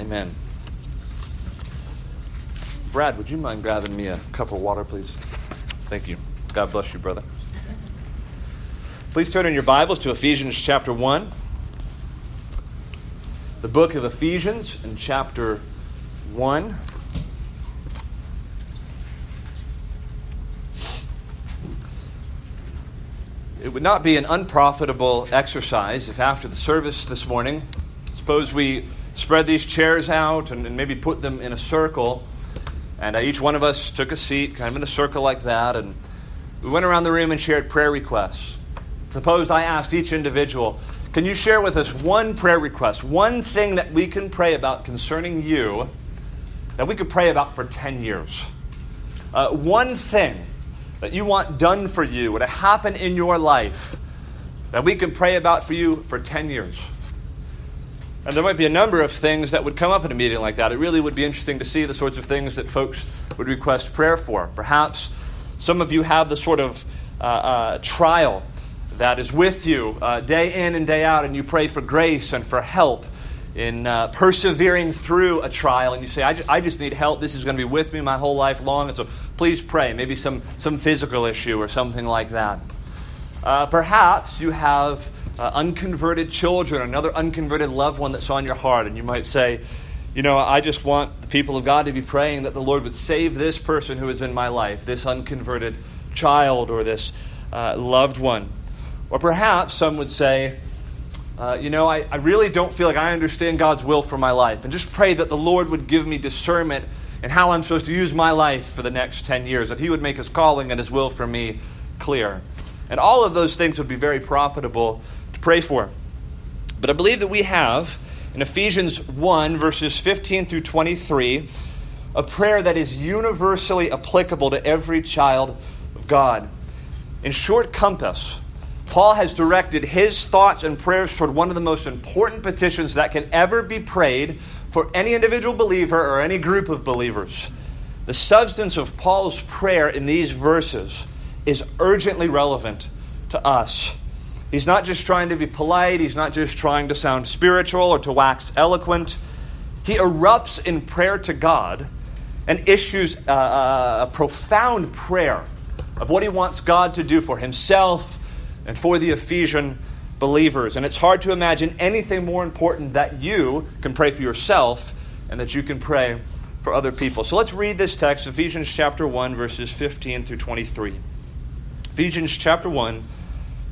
Amen. Brad, would you mind grabbing me a cup of water, please? Thank you. God bless you, brother. Please turn in your Bibles to Ephesians chapter 1. The book of Ephesians in chapter 1. It would not be an unprofitable exercise if after the service this morning, suppose we spread these chairs out and, and maybe put them in a circle and uh, each one of us took a seat, kind of in a circle like that, and we went around the room and shared prayer requests. Suppose I asked each individual, Can you share with us one prayer request, one thing that we can pray about concerning you that we could pray about for 10 years? Uh, one thing that you want done for you, to happen in your life, that we can pray about for you for 10 years. And there might be a number of things that would come up in a meeting like that. It really would be interesting to see the sorts of things that folks would request prayer for. Perhaps some of you have the sort of uh, uh, trial that is with you uh, day in and day out, and you pray for grace and for help in uh, persevering through a trial. And you say, I, ju- I just need help. This is going to be with me my whole life long. And so please pray. Maybe some, some physical issue or something like that. Uh, perhaps you have uh, unconverted children, another unconverted loved one that's on your heart, and you might say, you know, I just want the people of God to be praying that the Lord would save this person who is in my life, this unconverted child or this uh, loved one. Or perhaps some would say, uh, you know, I, I really don't feel like I understand God's will for my life. And just pray that the Lord would give me discernment and how I'm supposed to use my life for the next 10 years, that He would make His calling and His will for me clear. And all of those things would be very profitable pray for. But I believe that we have in Ephesians 1, verses 15 through 23, a prayer that is universally applicable to every child of God. In short compass, Paul has directed his thoughts and prayers toward one of the most important petitions that can ever be prayed for any individual believer or any group of believers. The substance of Paul's prayer in these verses is urgently relevant to us. He's not just trying to be polite, he's not just trying to sound spiritual or to wax eloquent. He erupts in prayer to God and issues a, a, profound prayer of what he wants God to do for himself and for the Ephesian believers. And it's hard to imagine anything more important that you can pray for yourself and that you can pray for other people. So let's read this text, Ephesians chapter 1, verses 15 through 23. Ephesians chapter 1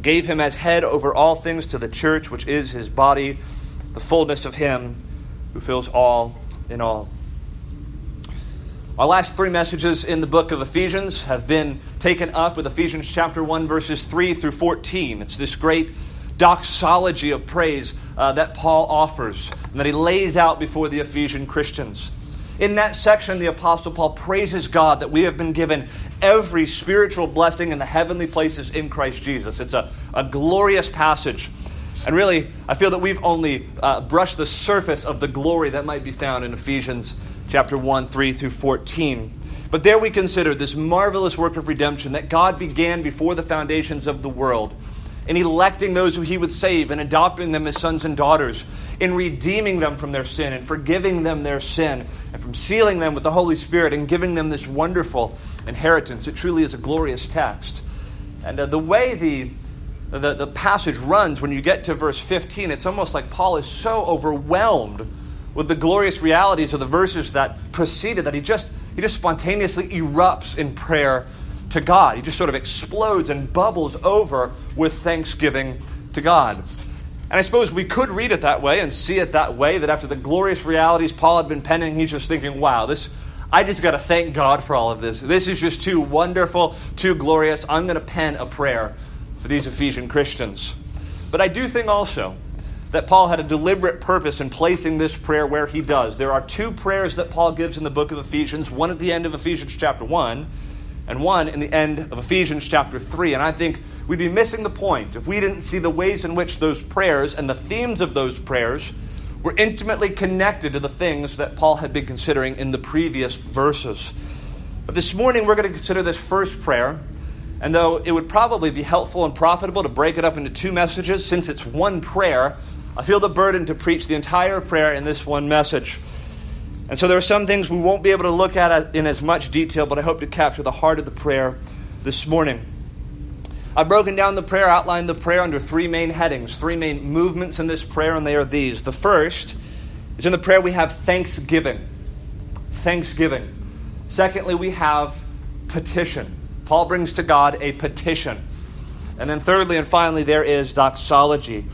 and gave him as head over all things to the church, which is his body, the fullness of him who fills all in all. Our last three messages in the book of Ephesians have been taken up with Ephesians chapter 1, verses 3 through 14. It's this great doxology of praise uh, that Paul offers and that he lays out before the Ephesian Christians. In that section, the Apostle Paul praises God that we have been given every spiritual blessing in the heavenly places in Christ Jesus. It's a, a glorious passage. And really, I feel that we've only uh, brushed the surface of the glory that might be found in Ephesians chapter 1, 3 through 14. But there we consider this marvelous work of redemption that God began before the foundations of the world in electing those who he would save and adopting them as sons and daughters, in redeeming them from their sin and forgiving them their sin, and from sealing them with the Holy Spirit and giving them this wonderful inheritance. It truly is a glorious text. And uh, the way the, the, the passage runs, when you get to verse 15, it's almost like Paul is so overwhelmed with the glorious realities of the verses that preceded that he just, he just spontaneously erupts in prayer to God. He just sort of explodes and bubbles over with thanksgiving to God. And I suppose we could read it that way and see it that way that after the glorious realities Paul had been penning, he's just thinking, wow, this, I just got to thank God for all of this. This is just too wonderful, too glorious. I'm going to pen a prayer for these Ephesian Christians. But I do think also that Paul had a deliberate purpose in placing this prayer where he does. There are two prayers that Paul gives in the book of Ephesians, one at the end of Ephesians chapter 1 and one in the end of Ephesians chapter 3. And I think we'd be missing the point if we didn't see the ways in which those prayers and the themes of those prayers were intimately connected to the things that Paul had been considering in the previous verses. But this morning we're going to consider this first prayer. And though it would probably be helpful and profitable to break it up into two messages, since it's one prayer, I feel the burden to preach the entire prayer in this one message. And so there are some things we won't be able to look at in as much detail, but I hope to capture the heart of the prayer this morning. I've broken down the prayer, outlined the prayer under three main headings, three main movements in this prayer, and they are these. The first is in the prayer we have thanksgiving. Thanksgiving. Secondly, we have petition. Paul brings to God a petition. And then thirdly and finally, there is doxology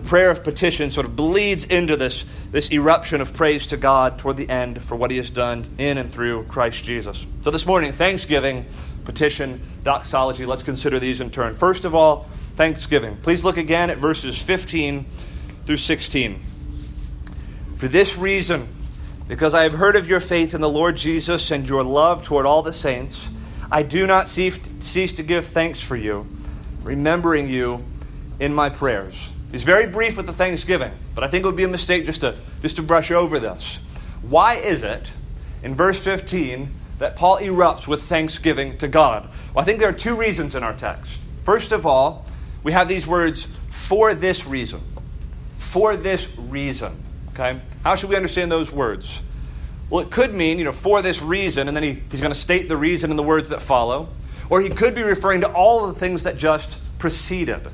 the prayer of petition sort of bleeds into this, this eruption of praise to God toward the end for what he has done in and through Christ Jesus. So this morning, thanksgiving, petition, doxology, let's consider these in turn. First of all, thanksgiving. Please look again at verses 15 through 16. For this reason, because I have heard of your faith in the Lord Jesus and your love toward all the saints, I do not cease to give thanks for you, remembering you in my prayers. He's very brief with the thanksgiving, but I think it would be a mistake just to, just to brush over this. Why is it in verse 15 that Paul erupts with thanksgiving to God? Well, I think there are two reasons in our text. First of all, we have these words, for this reason. For this reason. Okay? How should we understand those words? Well, it could mean, you know, for this reason, and then he, he's going to state the reason in the words that follow. Or he could be referring to all of the things that just preceded.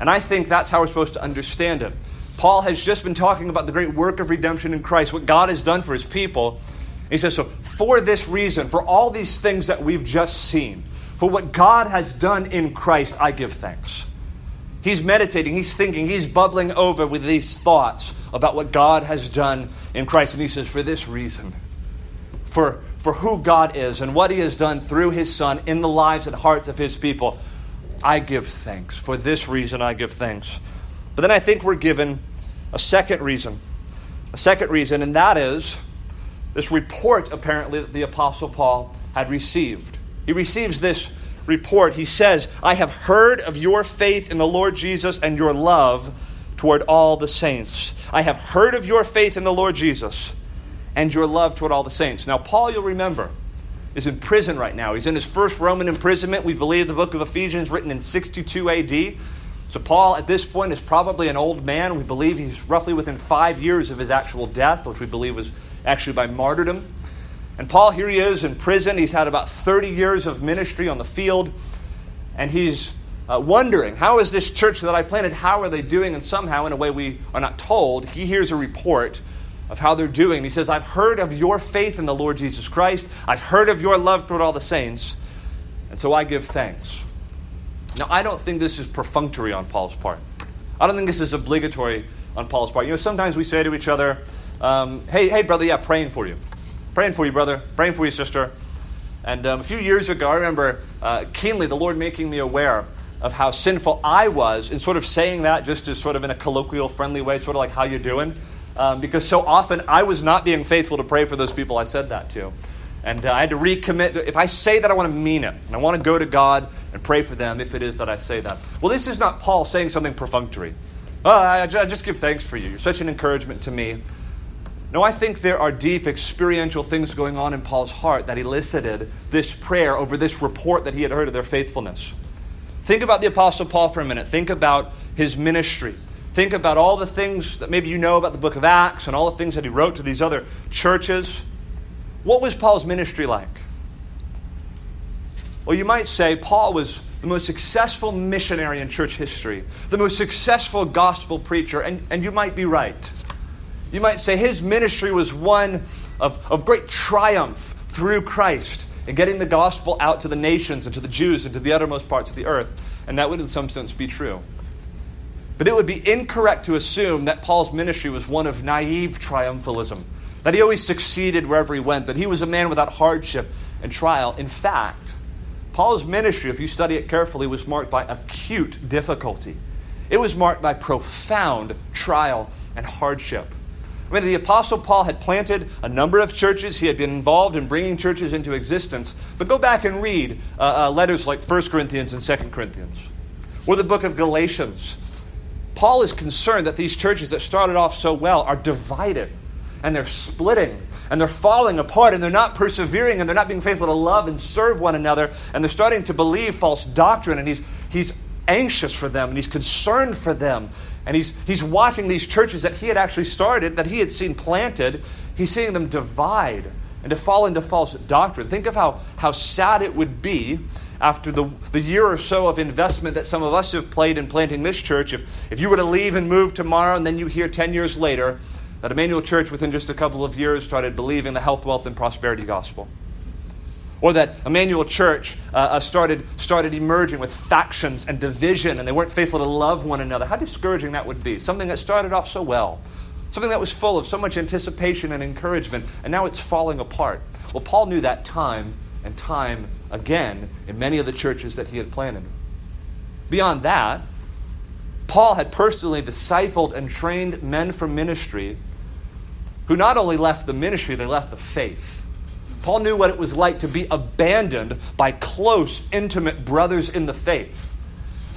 And I think that's how we're supposed to understand it. Paul has just been talking about the great work of redemption in Christ, what God has done for his people. He says, So, for this reason, for all these things that we've just seen, for what God has done in Christ, I give thanks. He's meditating, he's thinking, he's bubbling over with these thoughts about what God has done in Christ. And he says, For this reason, for, for who God is and what he has done through his Son in the lives and hearts of his people, I give thanks. For this reason, I give thanks. But then I think we're given a second reason. A second reason, and that is this report, apparently, that the Apostle Paul had received. He receives this report. He says, I have heard of your faith in the Lord Jesus and your love toward all the saints. I have heard of your faith in the Lord Jesus and your love toward all the saints. Now, Paul, you'll remember, is in prison right now. He's in his first Roman imprisonment. We believe the book of Ephesians written in 62 AD. So Paul at this point is probably an old man. We believe he's roughly within five years of his actual death, which we believe was actually by martyrdom. And Paul, here he is in prison. He's had about 30 years of ministry on the field. And he's uh, wondering, how is this church that I planted, how are they doing? And somehow, in a way we are not told, he hears a report of how they're doing. He says, I've heard of your faith in the Lord Jesus Christ. I've heard of your love toward all the saints. And so I give thanks. Now, I don't think this is perfunctory on Paul's part. I don't think this is obligatory on Paul's part. You know, sometimes we say to each other, um, hey, hey, brother, yeah, praying for you. Praying for you, brother. Praying for you, sister. And um, a few years ago, I remember uh, keenly the Lord making me aware of how sinful I was in sort of saying that just as sort of in a colloquial, friendly way, sort of like, how you doing? Um, because so often I was not being faithful to pray for those people I said that to. And uh, I had to recommit. If I say that, I want to mean it. And I want to go to God and pray for them if it is that I say that. Well, this is not Paul saying something perfunctory. Oh, I just give thanks for you. You're such an encouragement to me. No, I think there are deep experiential things going on in Paul's heart that elicited this prayer over this report that he had heard of their faithfulness. Think about the Apostle Paul for a minute. Think about his ministry. Think about all the things that maybe you know about the book of Acts and all the things that he wrote to these other churches. What was Paul's ministry like? Well, you might say Paul was the most successful missionary in church history, the most successful gospel preacher, and, and you might be right. You might say his ministry was one of, of great triumph through Christ in getting the gospel out to the nations and to the Jews and to the uttermost parts of the earth. And that would, in some sense, be true. But it would be incorrect to assume that Paul's ministry was one of naive triumphalism, that he always succeeded wherever he went, that he was a man without hardship and trial. In fact, Paul's ministry, if you study it carefully, was marked by acute difficulty. It was marked by profound trial and hardship. I mean, the Apostle Paul had planted a number of churches. He had been involved in bringing churches into existence. But go back and read uh, uh, letters like 1 Corinthians and 2 Corinthians, or the book of Galatians. Paul is concerned that these churches that started off so well are divided, and they're splitting, and they're falling apart, and they're not persevering, and they're not being faithful to love and serve one another, and they're starting to believe false doctrine, and he's, he's anxious for them, and he's concerned for them. And he's, he's watching these churches that he had actually started, that he had seen planted, he's seeing them divide and to fall into false doctrine. Think of how, how sad it would be after the, the year or so of investment that some of us have played in planting this church. If, if you were to leave and move tomorrow, and then you hear 10 years later that Emmanuel Church, within just a couple of years, started believing the health, wealth, and prosperity gospel or that Emmanuel Church uh, uh, started, started emerging with factions and division, and they weren't faithful to love one another. How discouraging that would be. Something that started off so well, something that was full of so much anticipation and encouragement, and now it's falling apart. Well, Paul knew that time and time again in many of the churches that he had planted. Beyond that, Paul had personally discipled and trained men for ministry who not only left the ministry, they left the faith. Paul knew what it was like to be abandoned by close, intimate brothers in the faith.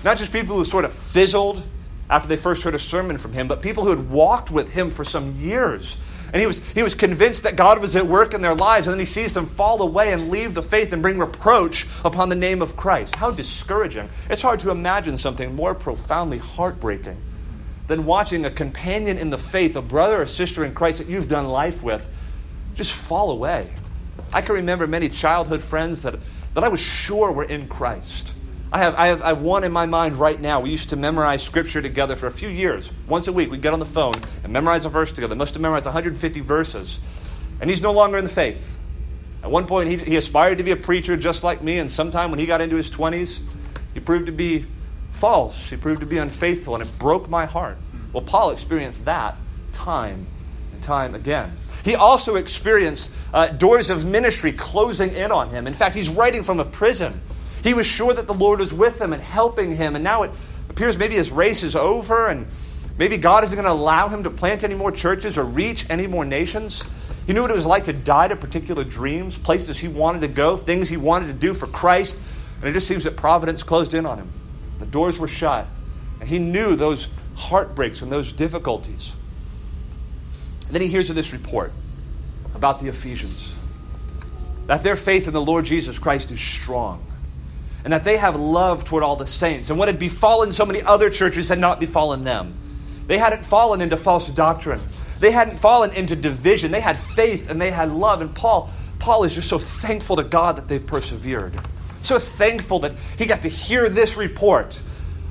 Not just people who sort of fizzled after they first heard a sermon from him, but people who had walked with him for some years. And he was, he was convinced that God was at work in their lives, and then he sees them fall away and leave the faith and bring reproach upon the name of Christ. How discouraging. It's hard to imagine something more profoundly heartbreaking than watching a companion in the faith, a brother or sister in Christ that you've done life with, just fall away. I can remember many childhood friends that, that I was sure were in Christ. I have, I, have, I have one in my mind right now. We used to memorize scripture together for a few years. Once a week, we'd get on the phone and memorize a verse together. Must have memorized 150 verses. And he's no longer in the faith. At one point, he, he aspired to be a preacher just like me, and sometime when he got into his 20s, he proved to be false. He proved to be unfaithful, and it broke my heart. Well, Paul experienced that time and time again. He also experienced uh, doors of ministry closing in on him. In fact, he's writing from a prison. He was sure that the Lord was with him and helping him, and now it appears maybe his race is over, and maybe God isn't going to allow him to plant any more churches or reach any more nations. He knew what it was like to die to particular dreams, places he wanted to go, things he wanted to do for Christ, and it just seems that providence closed in on him. The doors were shut, and he knew those heartbreaks and those difficulties. And then he hears of this report about the Ephesians that their faith in the Lord Jesus Christ is strong and that they have love toward all the saints. And what had befallen so many other churches had not befallen them. They hadn't fallen into false doctrine. They hadn't fallen into division. They had faith and they had love. And Paul, Paul is just so thankful to God that they persevered. So thankful that he got to hear this report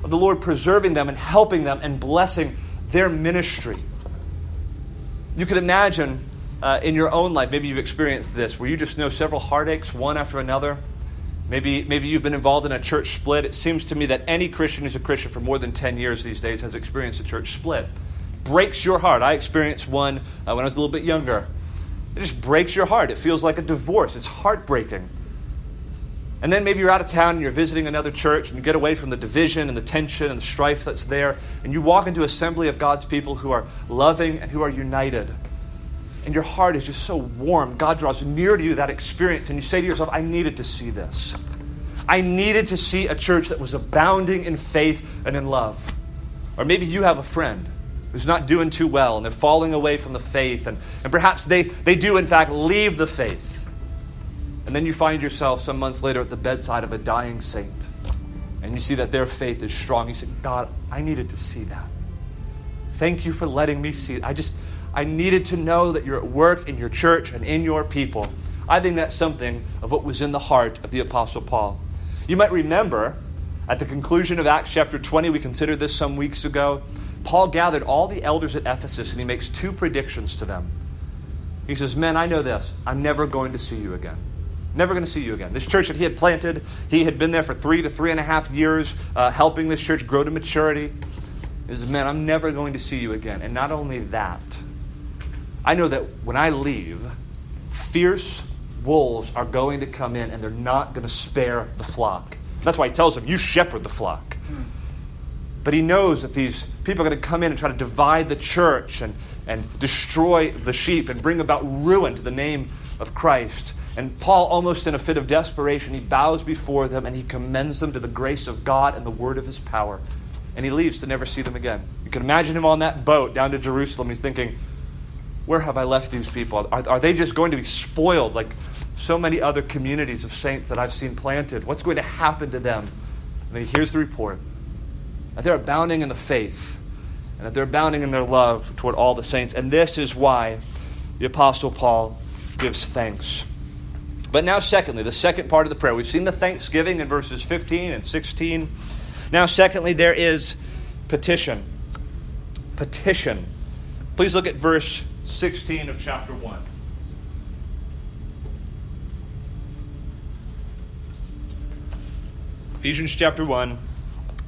of the Lord preserving them and helping them and blessing their ministry. You could imagine uh, in your own life, maybe you've experienced this, where you just know several heartaches, one after another. Maybe, maybe you've been involved in a church split. It seems to me that any Christian who's a Christian for more than 10 years these days has experienced a church split. Breaks your heart. I experienced one uh, when I was a little bit younger. It just breaks your heart. It feels like a divorce. It's heartbreaking. And then maybe you're out of town and you're visiting another church and you get away from the division and the tension and the strife that's there. And you walk into assembly of God's people who are loving and who are united and your heart is just so warm. God draws near to you that experience, and you say to yourself, I needed to see this. I needed to see a church that was abounding in faith and in love. Or maybe you have a friend who's not doing too well and they're falling away from the faith, and, and perhaps they, they do, in fact, leave the faith. And then you find yourself some months later at the bedside of a dying saint, and you see that their faith is strong. You say, God, I needed to see that. Thank you for letting me see. I just, I needed to know that you're at work in your church and in your people. I think that's something of what was in the heart of the Apostle Paul. You might remember at the conclusion of Acts chapter 20, we considered this some weeks ago. Paul gathered all the elders at Ephesus and he makes two predictions to them. He says, Men, I know this. I'm never going to see you again. Never going to see you again. This church that he had planted, he had been there for three to three and a half years, uh, helping this church grow to maturity. He says, Man, I'm never going to see you again. And not only that, I know that when I leave, fierce wolves are going to come in and they're not going to spare the flock. That's why he tells them, You shepherd the flock. Hmm. But he knows that these people are going to come in and try to divide the church and, and destroy the sheep and bring about ruin to the name of Christ. And Paul, almost in a fit of desperation, he bows before them and he commends them to the grace of God and the word of his power. And he leaves to never see them again. You can imagine him on that boat down to Jerusalem. He's thinking, Where have I left these people? Are, are they just going to be spoiled like so many other communities of saints that I've seen planted? What's going to happen to them? And then he hears the report that they're abounding in the faith and that they're abounding in their love toward all the saints. And this is why the Apostle Paul gives thanks. But now, secondly, the second part of the prayer. We've seen the thanksgiving in verses 15 and 16. Now, secondly, there is petition. Petition. Please look at verse 16 of chapter 1. Ephesians chapter 1,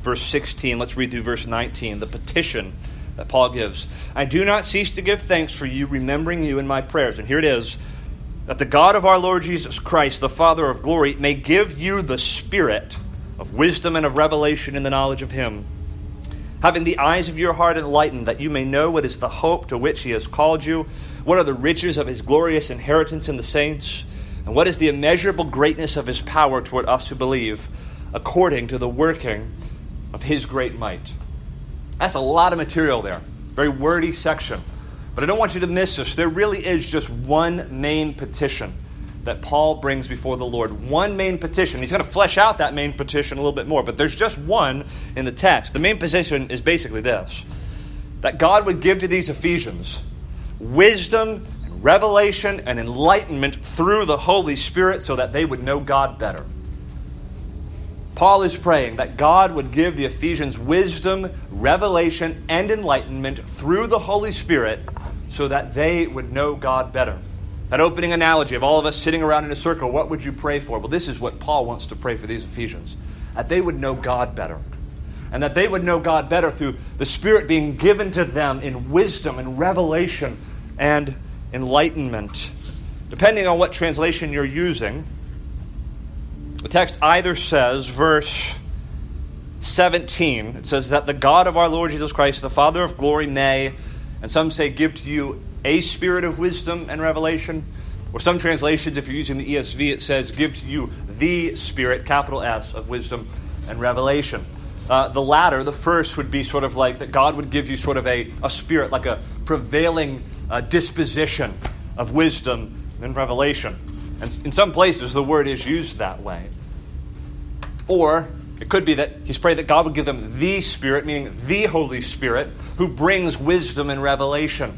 verse 16. Let's read through verse 19, the petition that Paul gives. I do not cease to give thanks for you, remembering you in my prayers. And here it is that the God of our Lord Jesus Christ, the Father of glory, may give you the spirit of wisdom and of revelation in the knowledge of Him, having the eyes of your heart enlightened, that you may know what is the hope to which He has called you, what are the riches of His glorious inheritance in the saints, and what is the immeasurable greatness of His power toward us who believe, according to the working of His great might. That's a lot of material there. Very wordy section. But I don't want you to miss this. There really is just one main petition that Paul brings before the Lord. One main petition. He's going to flesh out that main petition a little bit more, but there's just one in the text. The main petition is basically this that God would give to these Ephesians wisdom and revelation and enlightenment through the Holy Spirit so that they would know God better. Paul is praying that God would give the Ephesians wisdom, revelation, and enlightenment through the Holy Spirit so that they would know God better. That opening analogy of all of us sitting around in a circle, what would you pray for? Well, this is what Paul wants to pray for these Ephesians that they would know God better. And that they would know God better through the Spirit being given to them in wisdom and revelation and enlightenment. Depending on what translation you're using, the text either says, verse 17, it says that the God of our Lord Jesus Christ, the Father of glory, may, and some say, give to you a spirit of wisdom and revelation. Or some translations, if you're using the ESV, it says, gives you the spirit, capital S, of wisdom and revelation. Uh, the latter, the first, would be sort of like that God would give you sort of a, a spirit, like a prevailing uh, disposition of wisdom and revelation. And in some places, the word is used that way. Or it could be that he's prayed that God would give them the Spirit, meaning the Holy Spirit, who brings wisdom and revelation.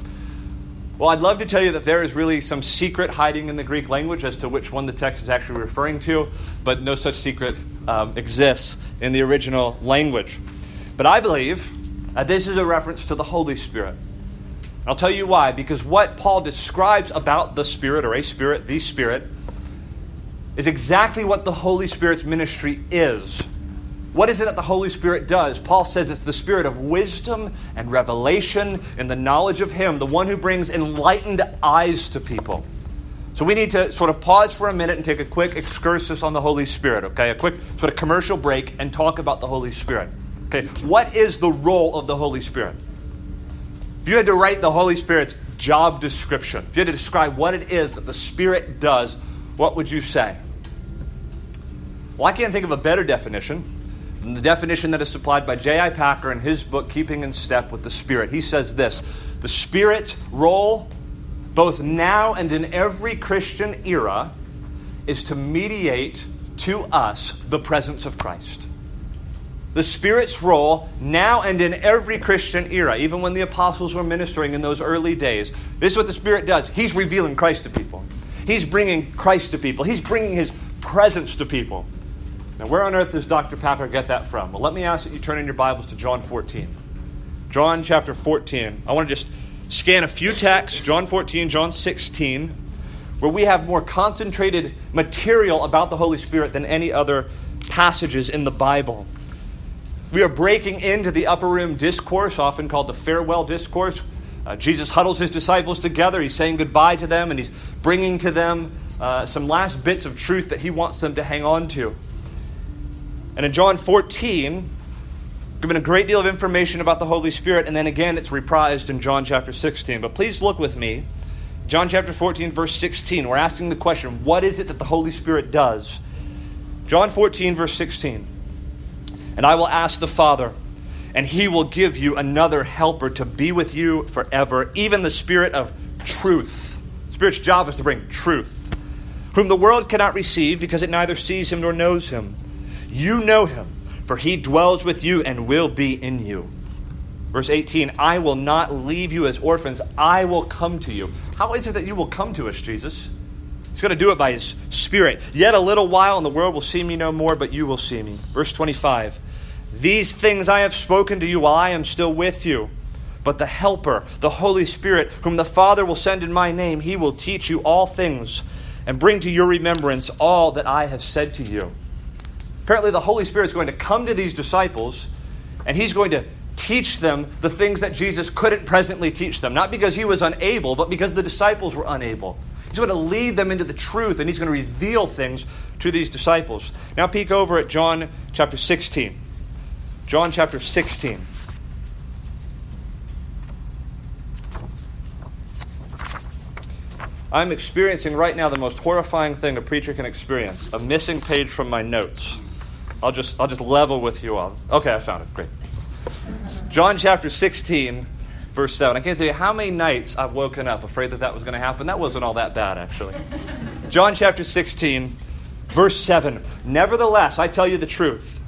Well, I'd love to tell you that there is really some secret hiding in the Greek language as to which one the text is actually referring to, but no such secret um, exists in the original language. But I believe that this is a reference to the Holy Spirit. I'll tell you why. Because what Paul describes about the Spirit, or a Spirit, the Spirit, is exactly what the Holy Spirit's ministry is. What is it that the Holy Spirit does? Paul says it's the spirit of wisdom and revelation and the knowledge of Him, the one who brings enlightened eyes to people. So we need to sort of pause for a minute and take a quick excursus on the Holy Spirit, okay? A quick sort of commercial break and talk about the Holy Spirit. Okay, what is the role of the Holy Spirit? If you had to write the Holy Spirit's job description, if you had to describe what it is that the Spirit does, what would you say? Well, I can't think of a better definition the definition that is supplied by J.I. Packer in his book, Keeping in Step with the Spirit. He says this The Spirit's role, both now and in every Christian era, is to mediate to us the presence of Christ the Spirit's role now and in every Christian era, even when the apostles were ministering in those early days. This is what the Spirit does He's revealing Christ to people, He's bringing Christ to people, He's bringing His presence to people. Now, where on earth does Dr. Packer get that from? Well, let me ask that you turn in your Bibles to John 14. John chapter 14. I want to just scan a few texts John 14, John 16. Where we have more concentrated material about the Holy Spirit than any other passages in the Bible. We are breaking into the upper room discourse, often called the farewell discourse. Uh, Jesus huddles his disciples together. He's saying goodbye to them, and he's bringing to them uh, some last bits of truth that he wants them to hang on to. And in John 14, given a great deal of information about the Holy Spirit, and then again it's reprised in John chapter 16. But please look with me. John chapter 14, verse 16. We're asking the question what is it that the Holy Spirit does? John 14, verse 16. And I will ask the Father, and he will give you another helper to be with you forever, even the Spirit of truth. Spirit's job is to bring truth, whom the world cannot receive because it neither sees him nor knows him. You know him, for he dwells with you and will be in you. Verse 18 I will not leave you as orphans, I will come to you. How is it that you will come to us, Jesus? He's going to do it by his Spirit. Yet a little while, and the world will see me no more, but you will see me. Verse 25 These things I have spoken to you while I am still with you. But the Helper, the Holy Spirit, whom the Father will send in my name, he will teach you all things and bring to your remembrance all that I have said to you. Apparently, the Holy Spirit is going to come to these disciples and he's going to teach them the things that Jesus couldn't presently teach them. Not because he was unable, but because the disciples were unable. He's going to lead them into the truth and he's going to reveal things to these disciples. Now, peek over at John chapter 16. John chapter 16. I'm experiencing right now the most horrifying thing a preacher can experience a missing page from my notes. I'll just, I'll just level with you all. Okay, I found it. Great. John chapter 16, verse 7. I can't tell you how many nights I've woken up afraid that that was going to happen. That wasn't all that bad, actually. John chapter 16, verse 7. Nevertheless, I tell you the truth.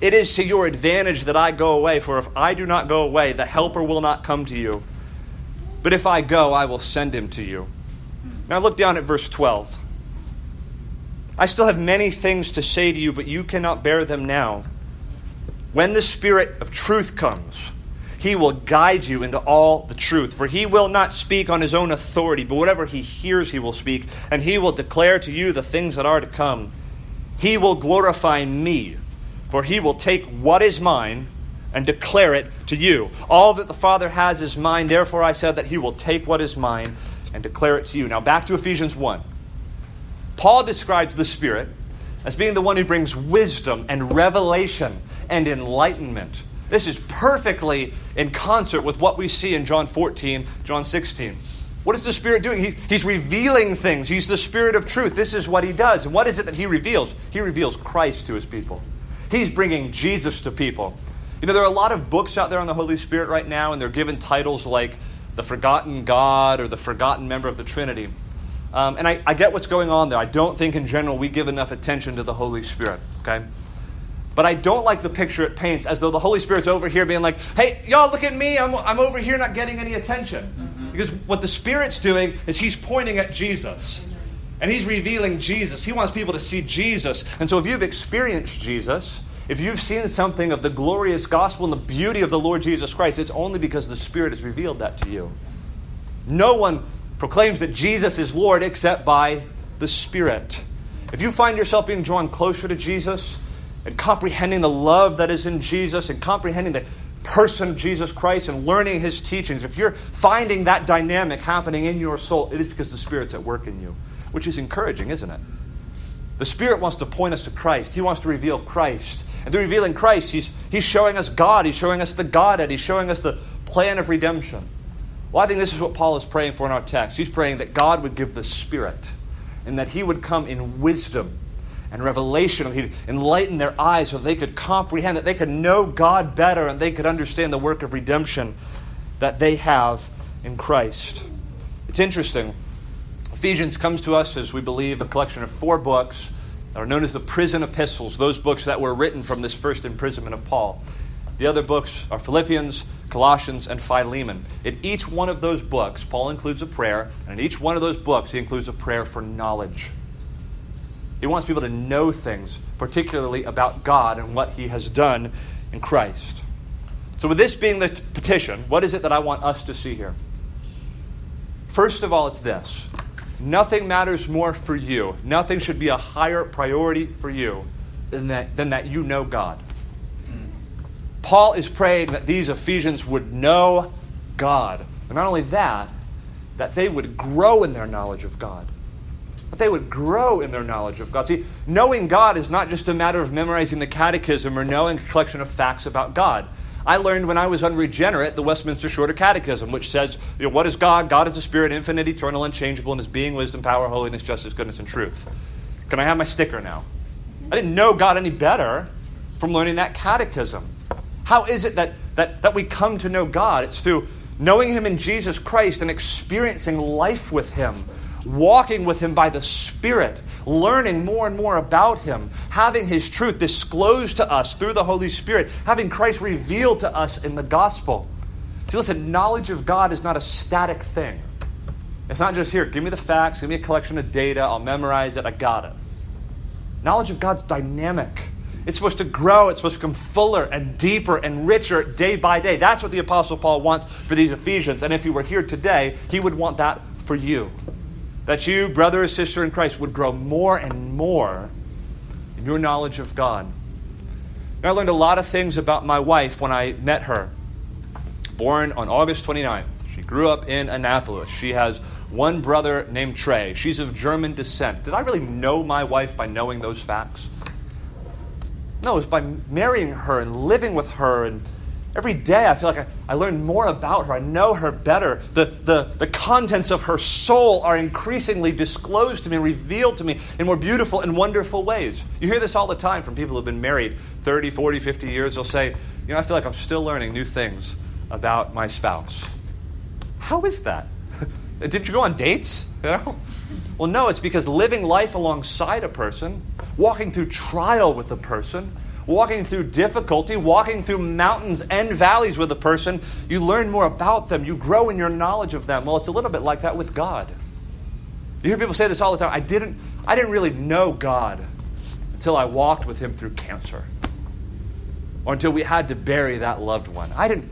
It is to your advantage that I go away, for if I do not go away, the Helper will not come to you. But if I go, I will send him to you. Now look down at verse 12. I still have many things to say to you, but you cannot bear them now. When the Spirit of truth comes, he will guide you into all the truth. For he will not speak on his own authority, but whatever he hears, he will speak, and he will declare to you the things that are to come. He will glorify me, for he will take what is mine and declare it to you. All that the Father has is mine, therefore I said that he will take what is mine and declare it to you. Now back to Ephesians 1. Paul describes the Spirit as being the one who brings wisdom and revelation and enlightenment. This is perfectly in concert with what we see in John 14, John 16. What is the Spirit doing? He, he's revealing things. He's the Spirit of truth. This is what he does. And what is it that he reveals? He reveals Christ to his people. He's bringing Jesus to people. You know, there are a lot of books out there on the Holy Spirit right now, and they're given titles like The Forgotten God or The Forgotten Member of the Trinity. Um, and I, I get what's going on there. I don't think in general we give enough attention to the Holy Spirit, okay? But I don't like the picture it paints as though the Holy Spirit's over here being like, hey, y'all, look at me. I'm, I'm over here not getting any attention. Mm-hmm. Because what the Spirit's doing is he's pointing at Jesus. And he's revealing Jesus. He wants people to see Jesus. And so if you've experienced Jesus, if you've seen something of the glorious gospel and the beauty of the Lord Jesus Christ, it's only because the Spirit has revealed that to you. No one proclaims that Jesus is Lord except by the Spirit. If you find yourself being drawn closer to Jesus and comprehending the love that is in Jesus and comprehending the person of Jesus Christ and learning his teachings, if you're finding that dynamic happening in your soul, it is because the Spirit's at work in you, which is encouraging, isn't it? The Spirit wants to point us to Christ. He wants to reveal Christ. And through revealing Christ, He's, he's showing us God. He's showing us the Godhead. He's showing us the plan of redemption. Well, I think this is what Paul is praying for in our text. He's praying that God would give the Spirit and that He would come in wisdom and revelation. He'd enlighten their eyes so they could comprehend, that they could know God better and they could understand the work of redemption that they have in Christ. It's interesting. Ephesians comes to us, as we believe, a collection of four books that are known as the prison epistles, those books that were written from this first imprisonment of Paul. The other books are Philippians, Colossians, and Philemon. In each one of those books, Paul includes a prayer, and in each one of those books, he includes a prayer for knowledge. He wants people to know things, particularly about God and what he has done in Christ. So, with this being the t- petition, what is it that I want us to see here? First of all, it's this nothing matters more for you. Nothing should be a higher priority for you than that, than that you know God. Paul is praying that these Ephesians would know God. And not only that, that they would grow in their knowledge of God. That they would grow in their knowledge of God. See, knowing God is not just a matter of memorizing the catechism or knowing a collection of facts about God. I learned when I was unregenerate the Westminster Shorter Catechism, which says, you know, What is God? God is a spirit, infinite, eternal, unchangeable, in his being, wisdom, power, holiness, justice, goodness, and truth. Can I have my sticker now? I didn't know God any better from learning that catechism. How is it that, that, that we come to know God? It's through knowing Him in Jesus Christ and experiencing life with Him, walking with Him by the Spirit, learning more and more about Him, having His truth disclosed to us through the Holy Spirit, having Christ revealed to us in the gospel. See, listen, knowledge of God is not a static thing. It's not just here, give me the facts, give me a collection of data, I'll memorize it, I got it. Knowledge of God's dynamic. It's supposed to grow, it's supposed to become fuller and deeper and richer day by day. That's what the Apostle Paul wants for these Ephesians. And if he were here today, he would want that for you. That you, brother or sister in Christ, would grow more and more in your knowledge of God. And I learned a lot of things about my wife when I met her. Born on August 29th. She grew up in Annapolis. She has one brother named Trey. She's of German descent. Did I really know my wife by knowing those facts? No, it was by marrying her and living with her. And every day I feel like I, I learn more about her. I know her better. The, the, the contents of her soul are increasingly disclosed to me and revealed to me in more beautiful and wonderful ways. You hear this all the time from people who have been married 30, 40, 50 years. They'll say, You know, I feel like I'm still learning new things about my spouse. How is that? Did you go on dates? You know? Well, no, it's because living life alongside a person, walking through trial with a person, walking through difficulty, walking through mountains and valleys with a person, you learn more about them. You grow in your knowledge of them. Well, it's a little bit like that with God. You hear people say this all the time. I didn't, I didn't really know God until I walked with Him through cancer, or until we had to bury that loved one. I didn't.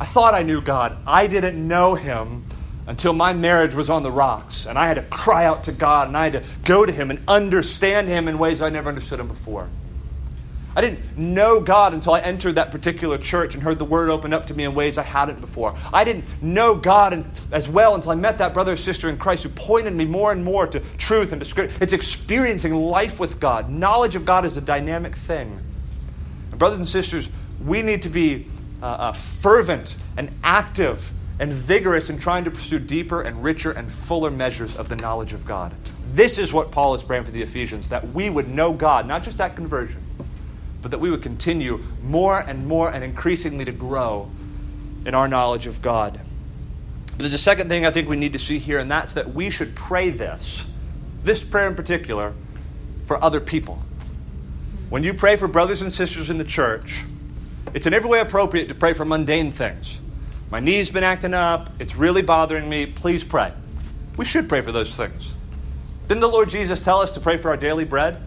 I thought I knew God. I didn't know Him until my marriage was on the rocks and I had to cry out to God and I had to go to Him and understand Him in ways I never understood Him before. I didn't know God until I entered that particular church and heard the Word open up to me in ways I hadn't before. I didn't know God as well until I met that brother or sister in Christ who pointed me more and more to truth and to Scripture. It's experiencing life with God. Knowledge of God is a dynamic thing. And brothers and sisters, we need to be uh, uh, fervent and active and vigorous in trying to pursue deeper and richer and fuller measures of the knowledge of God. This is what Paul is praying for the Ephesians that we would know God, not just at conversion, but that we would continue more and more and increasingly to grow in our knowledge of God. There's a second thing I think we need to see here, and that's that we should pray this, this prayer in particular, for other people. When you pray for brothers and sisters in the church, it's in every way appropriate to pray for mundane things my knee's been acting up. It's really bothering me. Please pray. We should pray for those things. Didn't the Lord Jesus tell us to pray for our daily bread?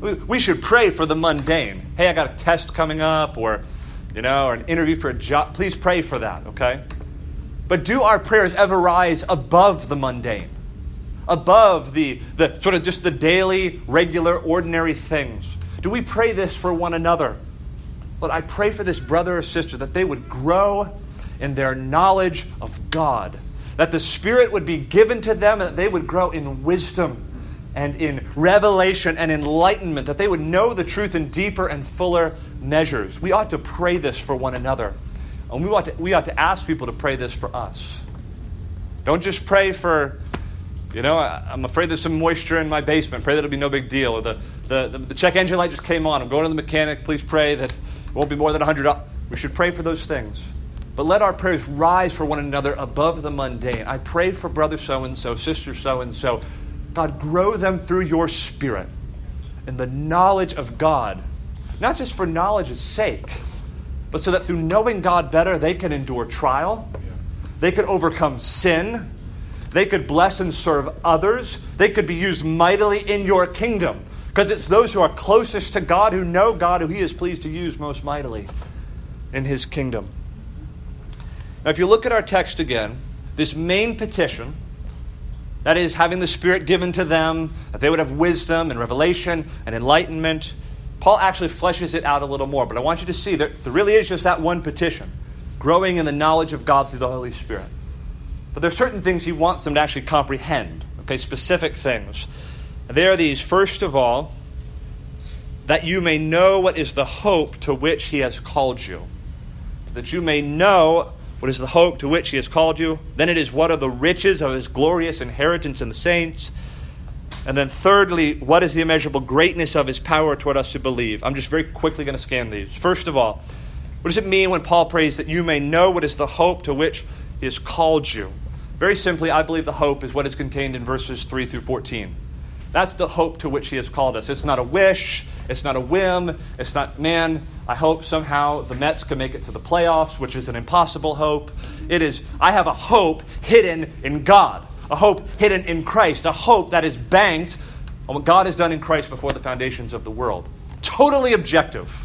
We should pray for the mundane. Hey, I got a test coming up, or you know, or an interview for a job. Please pray for that, okay? But do our prayers ever rise above the mundane? Above the, the sort of just the daily, regular, ordinary things? Do we pray this for one another? But I pray for this brother or sister that they would grow in their knowledge of God. That the Spirit would be given to them and that they would grow in wisdom and in revelation and enlightenment, that they would know the truth in deeper and fuller measures. We ought to pray this for one another. And we ought to, we ought to ask people to pray this for us. Don't just pray for, you know, I'm afraid there's some moisture in my basement. Pray that it'll be no big deal. Or the, the, the, the check engine light just came on. I'm going to the mechanic. Please pray that it won't be more than 100 We should pray for those things. But let our prayers rise for one another above the mundane. I pray for brother so and so, sister so and so. God, grow them through your spirit in the knowledge of God, not just for knowledge's sake, but so that through knowing God better, they can endure trial, they could overcome sin, they could bless and serve others, they could be used mightily in your kingdom. Because it's those who are closest to God, who know God, who He is pleased to use most mightily in His kingdom. Now, if you look at our text again, this main petition That is, having the Spirit given to them, that they would have wisdom and revelation and enlightenment. Paul actually fleshes it out a little more, but I want you to see that there really is just that one petition growing in the knowledge of God through the Holy Spirit. But there are certain things he wants them to actually comprehend, okay, specific things. And they are these first of all, that you may know what is the hope to which he has called you. That you may know what is the hope to which he has called you. Then it is what are the riches of his glorious inheritance in the saints. And then, thirdly, what is the immeasurable greatness of his power toward us who believe? I'm just very quickly going to scan these. First of all, what does it mean when Paul prays that you may know what is the hope to which he has called you? Very simply, I believe the hope is what is contained in verses 3 through 14. That's the hope to which He has called us. It's not a wish. It's not a whim. It's not, man, I hope somehow the Mets can make it to the playoffs, which is an impossible hope. It is, I have a hope hidden in God, a hope hidden in Christ, a hope that is banked on what God has done in Christ before the foundations of the world. Totally objective,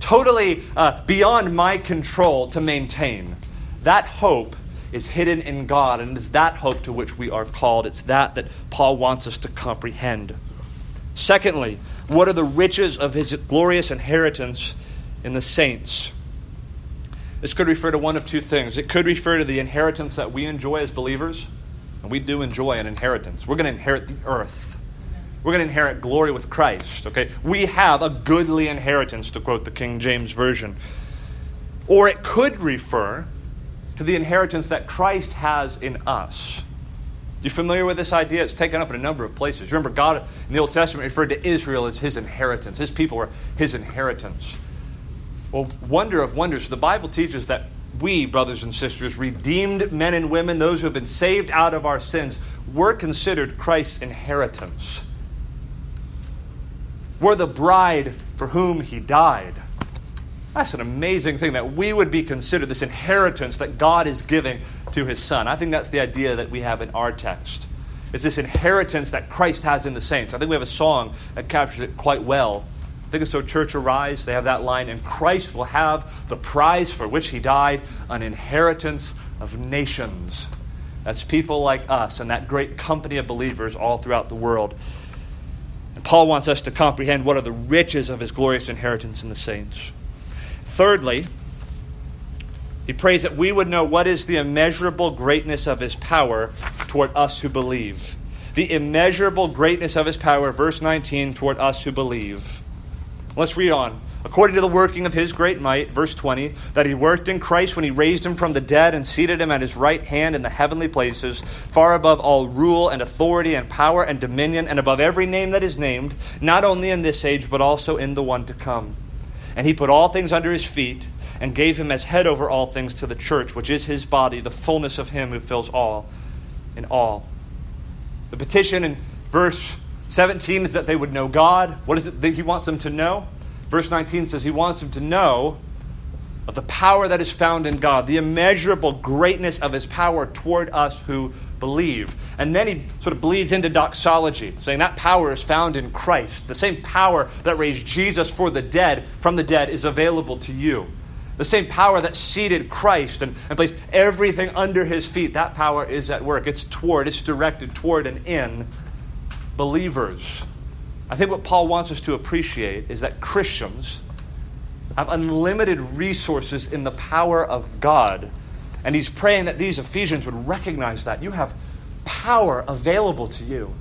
totally uh, beyond my control to maintain. That hope is hidden in God, and it is that hope to which we are called. It's that that Paul wants us to comprehend. Secondly, what are the riches of his glorious inheritance in the saints? This could refer to one of two things. It could refer to the inheritance that we enjoy as believers, and we do enjoy an inheritance. We're going to inherit the earth. We're going to inherit glory with Christ, okay? We have a goodly inheritance, to quote the King James Version. Or it could refer to the inheritance that Christ has in us. You familiar with this idea? It's taken up in a number of places. Remember, God in the Old Testament referred to Israel as his inheritance. His people were his inheritance. Well, wonder of wonders, the Bible teaches that we, brothers and sisters, redeemed men and women, those who have been saved out of our sins, were considered Christ's inheritance. We're the bride for whom he died. That's an amazing thing that we would be considered this inheritance that God is giving to his son. I think that's the idea that we have in our text. It's this inheritance that Christ has in the saints. I think we have a song that captures it quite well. I think it's O Church Arise. They have that line, and Christ will have the prize for which he died, an inheritance of nations. That's people like us and that great company of believers all throughout the world. And Paul wants us to comprehend what are the riches of his glorious inheritance in the saints. Thirdly, he prays that we would know what is the immeasurable greatness of his power toward us who believe. The immeasurable greatness of his power, verse 19, toward us who believe. Let's read on. According to the working of his great might, verse 20, that he worked in Christ when he raised him from the dead and seated him at his right hand in the heavenly places, far above all rule and authority and power and dominion, and above every name that is named, not only in this age, but also in the one to come and he put all things under his feet and gave him as head over all things to the church, which is his body, the fullness of him who fills all in all. The petition in verse 17 is that they would know God. What is it that he wants them to know? Verse 19 says he wants them to know of the power that is found in God, the immeasurable greatness of his power toward us who believe. And then he sort of bleeds into doxology, saying that power is found in Christ. The same power that raised Jesus for the dead from the dead is available to you. The same power that seated Christ and, and placed everything under his feet, that power is at work. It's toward, it's directed toward and in believers. I think what Paul wants us to appreciate is that Christians have unlimited resources in the power of God and he's praying that these Ephesians would recognize that. You have power available to you,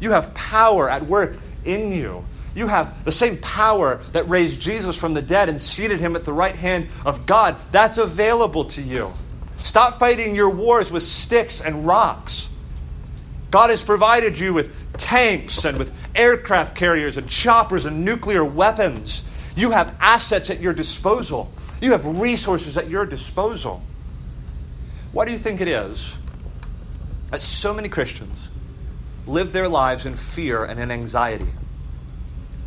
you have power at work in you. You have the same power that raised Jesus from the dead and seated him at the right hand of God. That's available to you. Stop fighting your wars with sticks and rocks. God has provided you with tanks and with aircraft carriers and choppers and nuclear weapons. You have assets at your disposal. You have resources at your disposal. Why do you think it is that so many Christians live their lives in fear and in anxiety?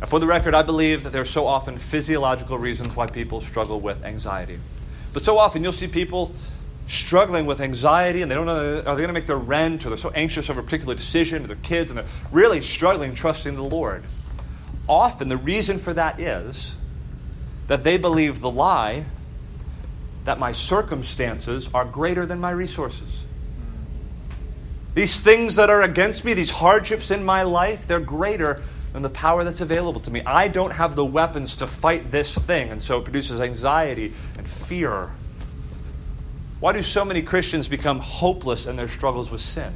And for the record, I believe that there are so often physiological reasons why people struggle with anxiety. But so often you'll see people struggling with anxiety and they don't know are they going to make their rent or they're so anxious over a particular decision to their kids and they're really struggling trusting the Lord. Often the reason for that is that they believe the lie that my circumstances are greater than my resources. These things that are against me, these hardships in my life, they're greater than the power that's available to me. I don't have the weapons to fight this thing, and so it produces anxiety and fear. Why do so many Christians become hopeless in their struggles with sin?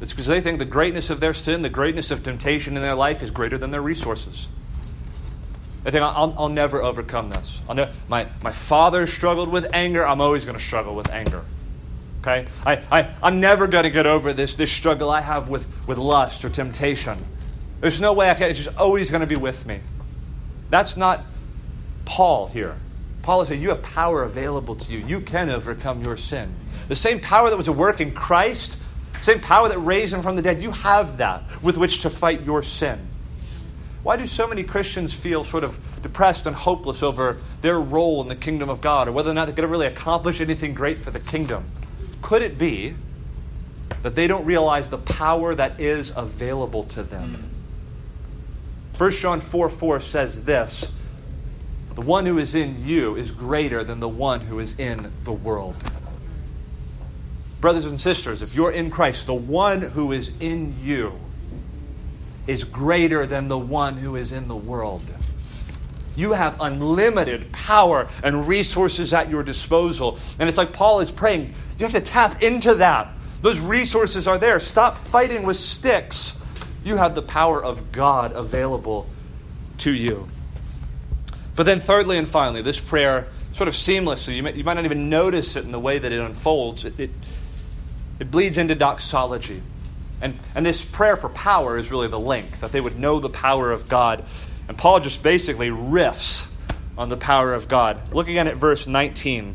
It's because they think the greatness of their sin, the greatness of temptation in their life is greater than their resources. They think, I'll, I'll never overcome this. Never, my, my father struggled with anger, I'm always going to struggle with anger. Okay? I, I, I'm never going to get over this, this struggle I have with, with lust or temptation. There's no way I can, it's just always going to be with me. That's not Paul here. Paul is saying, You have power available to you. You can overcome your sin. The same power that was at work in Christ, same power that raised him from the dead, you have that with which to fight your sin. Why do so many Christians feel sort of depressed and hopeless over their role in the kingdom of God or whether or not they're going to really accomplish anything great for the kingdom? Could it be that they don't realize the power that is available to them? 1 John 4 4 says this The one who is in you is greater than the one who is in the world. Brothers and sisters, if you're in Christ, the one who is in you is greater than the one who is in the world. You have unlimited power and resources at your disposal. And it's like Paul is praying, you have to tap into that. Those resources are there. Stop fighting with sticks. You have the power of God available to you. But then, thirdly and finally, this prayer sort of seamlessly, you, may, you might not even notice it in the way that it unfolds, it, it, it bleeds into doxology. And, and this prayer for power is really the link, that they would know the power of God. And Paul just basically riffs on the power of God. Look again at verse 19.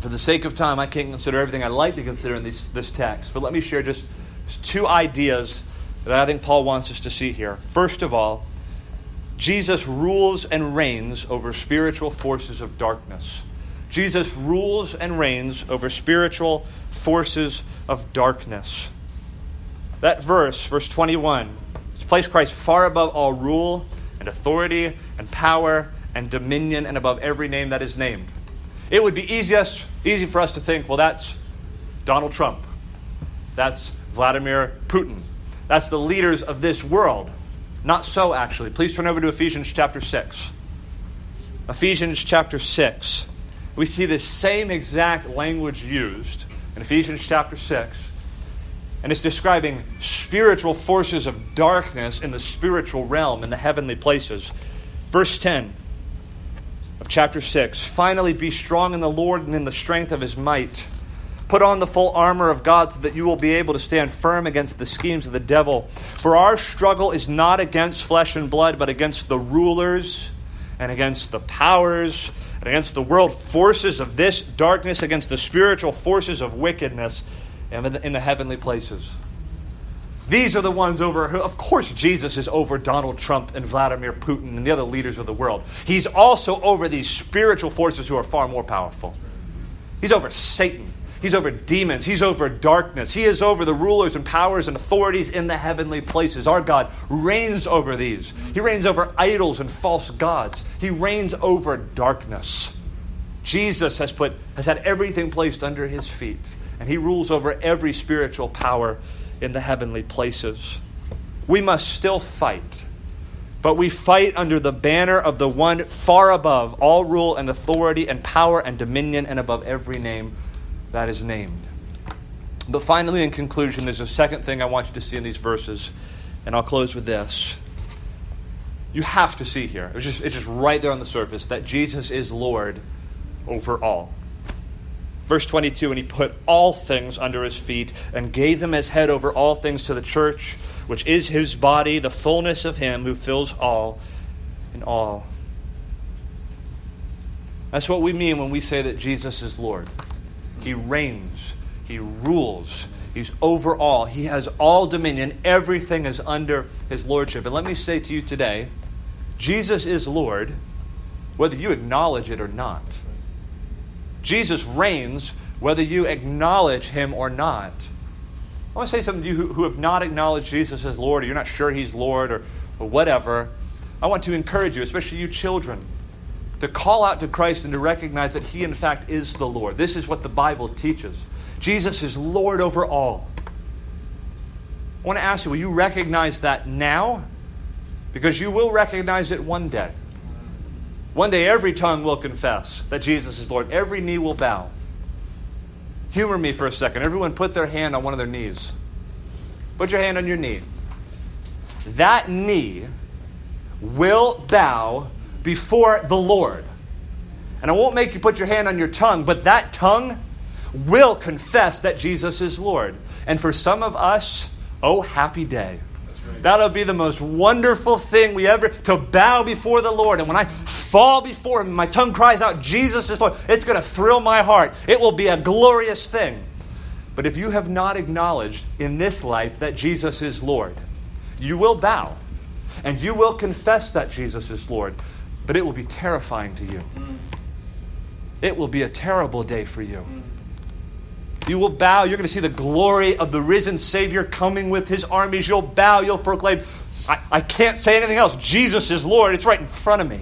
For the sake of time, I can't consider everything I'd like to consider in this, this text, but let me share just two ideas that I think Paul wants us to see here. First of all, Jesus rules and reigns over spiritual forces of darkness. Jesus rules and reigns over spiritual forces of darkness. That verse, verse 21, has placed Christ far above all rule and authority and power and dominion and above every name that is named. It would be easiest, easy for us to think, well, that's Donald Trump. That's Vladimir Putin. That's the leaders of this world. Not so, actually. Please turn over to Ephesians chapter 6. Ephesians chapter 6. We see the same exact language used in Ephesians chapter 6 and it's describing spiritual forces of darkness in the spiritual realm, in the heavenly places. Verse 10 of chapter 6 Finally, be strong in the Lord and in the strength of his might. Put on the full armor of God so that you will be able to stand firm against the schemes of the devil. For our struggle is not against flesh and blood, but against the rulers and against the powers and against the world forces of this darkness, against the spiritual forces of wickedness in the heavenly places. These are the ones over who, of course, Jesus is over Donald Trump and Vladimir Putin and the other leaders of the world. He's also over these spiritual forces who are far more powerful. He's over Satan. He's over demons. He's over darkness. He is over the rulers and powers and authorities in the heavenly places. Our God reigns over these. He reigns over idols and false gods. He reigns over darkness. Jesus has put has had everything placed under his feet and he rules over every spiritual power in the heavenly places. We must still fight, but we fight under the banner of the one far above all rule and authority and power and dominion and above every name that is named. But finally, in conclusion, there's a second thing I want you to see in these verses, and I'll close with this. You have to see here, it's just, it's just right there on the surface, that Jesus is Lord over all. Verse 22 And he put all things under his feet and gave him as head over all things to the church, which is his body, the fullness of him who fills all in all. That's what we mean when we say that Jesus is Lord. He reigns, he rules, He's over all. He has all dominion. Everything is under his lordship. And let me say to you today Jesus is Lord, whether you acknowledge it or not. Jesus reigns, whether you acknowledge him or not. I want to say something to you who, who have not acknowledged Jesus as Lord, or you're not sure he's Lord, or, or whatever. I want to encourage you, especially you children, to call out to Christ and to recognize that he, in fact, is the Lord. This is what the Bible teaches. Jesus is Lord over all. I want to ask you, will you recognize that now? Because you will recognize it one day. One day, every tongue will confess that Jesus is Lord, every knee will bow. Humor me for a second. Everyone put their hand on one of their knees. Put your hand on your knee. That knee will bow before the Lord. And I won't make you put your hand on your tongue, but that tongue will confess that Jesus is Lord. And for some of us, oh, happy day. That'll be the most wonderful thing we ever to bow before the Lord. And when I fall before Him, my tongue cries out, Jesus is Lord. It's going to thrill my heart. It will be a glorious thing. But if you have not acknowledged in this life that Jesus is Lord, you will bow and you will confess that Jesus is Lord. But it will be terrifying to you. It will be a terrible day for you. You will bow. You're going to see the glory of the risen Savior coming with his armies. You'll bow. You'll proclaim, I, I can't say anything else. Jesus is Lord. It's right in front of me.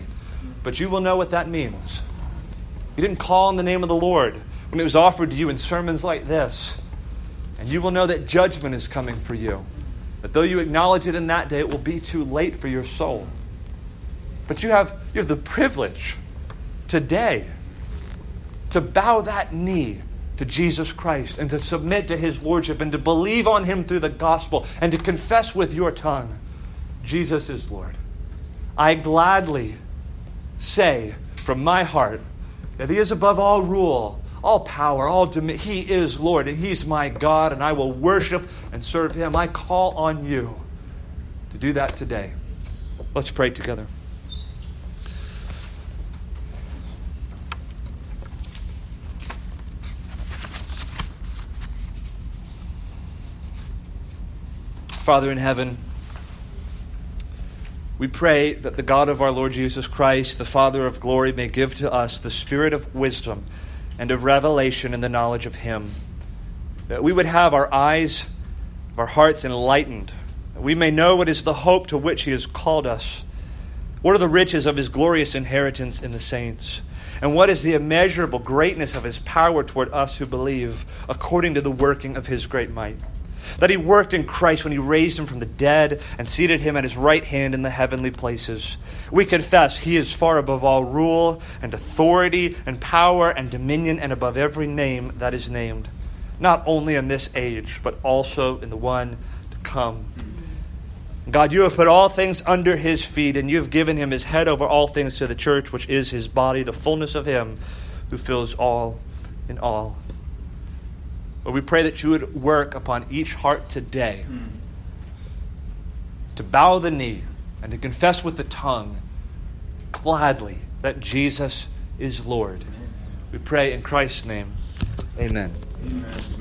But you will know what that means. You didn't call on the name of the Lord when it was offered to you in sermons like this. And you will know that judgment is coming for you. That though you acknowledge it in that day, it will be too late for your soul. But you have, you have the privilege today to bow that knee to Jesus Christ and to submit to his lordship and to believe on him through the gospel and to confess with your tongue, Jesus is Lord. I gladly say from my heart that he is above all rule, all power, all dominion. He is Lord and he's my God and I will worship and serve him. I call on you to do that today. Let's pray together. Father in heaven, we pray that the God of our Lord Jesus Christ, the Father of glory, may give to us the spirit of wisdom and of revelation in the knowledge of Him. That we would have our eyes, our hearts enlightened, that we may know what is the hope to which He has called us. What are the riches of His glorious inheritance in the saints? And what is the immeasurable greatness of His power toward us who believe, according to the working of His great might? That he worked in Christ when he raised him from the dead and seated him at his right hand in the heavenly places. We confess he is far above all rule and authority and power and dominion and above every name that is named, not only in this age, but also in the one to come. God, you have put all things under his feet, and you have given him his head over all things to the church, which is his body, the fullness of him who fills all in all. But we pray that you would work upon each heart today mm. to bow the knee and to confess with the tongue gladly that Jesus is Lord. We pray in Christ's name. Amen. Amen.